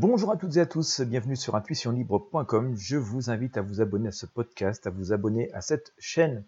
Bonjour à toutes et à tous, bienvenue sur intuitionlibre.com. Je vous invite à vous abonner à ce podcast, à vous abonner à cette chaîne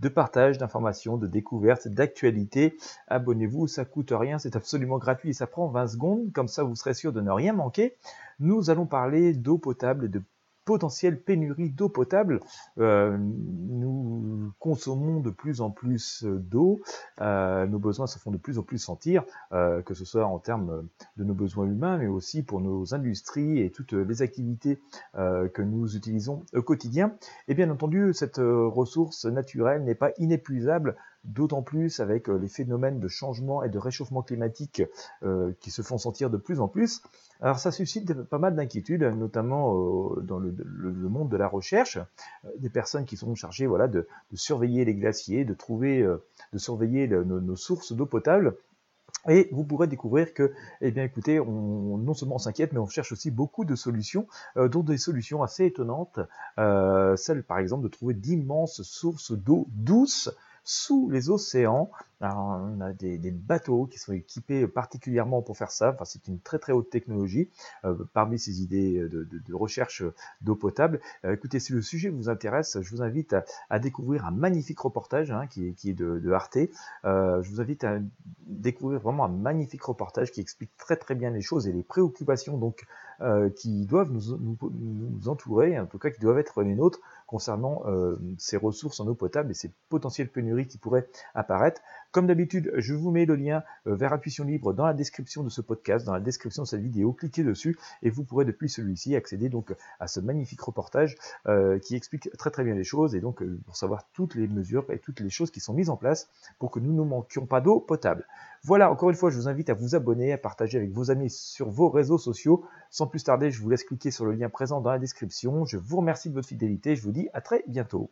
de partage d'informations, de découvertes, d'actualités. Abonnez-vous, ça coûte rien, c'est absolument gratuit ça prend 20 secondes, comme ça vous serez sûr de ne rien manquer. Nous allons parler d'eau potable et de potentielle pénurie d'eau potable. Euh, nous consommons de plus en plus d'eau, euh, nos besoins se font de plus en plus sentir, euh, que ce soit en termes de nos besoins humains, mais aussi pour nos industries et toutes les activités que nous utilisons au quotidien. Et bien entendu, cette ressource naturelle n'est pas inépuisable d'autant plus avec les phénomènes de changement et de réchauffement climatique qui se font sentir de plus en plus. Alors ça suscite pas mal d'inquiétudes, notamment dans le, monde de la recherche, des personnes qui sont chargées voilà, de, surveiller les glaciers, de trouver, de surveiller nos, sources d'eau potable. Et vous pourrez découvrir que, eh bien, écoutez, on, non seulement on s'inquiète, mais on cherche aussi beaucoup de solutions, dont des solutions assez étonnantes. Euh, celle, par exemple, de trouver d'immenses sources d'eau douce sous les océans. On a des, bateaux qui sont équipés particulièrement pour faire ça. Enfin, c'est une très très haute technologie. Euh, parmi ces idées de, recherche d'eau potable, euh, écoutez, si le sujet vous intéresse, je vous invite à, découvrir un magnifique reportage hein, qui, est, de, Arte. Euh, je vous invite à découvrir vraiment un magnifique reportage qui explique très très bien les choses et les préoccupations donc qui doivent nous, nous, entourer, en tout cas qui doivent être les nôtres concernant ces ressources en eau potable et ces potentielles pénuries qui pourraient apparaître. Comme d'habitude, je vous mets le lien euh, vers Intuition Libre dans la description de ce podcast, dans la description de cette vidéo. Cliquez dessus et vous pourrez depuis celui-ci accéder donc à ce magnifique reportage euh, qui explique très très bien les choses et donc euh, pour savoir toutes les mesures et toutes les choses qui sont mises en place pour que nous ne manquions pas d'eau potable. Voilà, encore une fois, je vous invite à vous abonner, à partager avec vos amis sur vos réseaux sociaux. Sans plus tarder, je vous laisse cliquer sur le lien présent dans la description. Je vous remercie de votre fidélité. Je vous dis à très bientôt.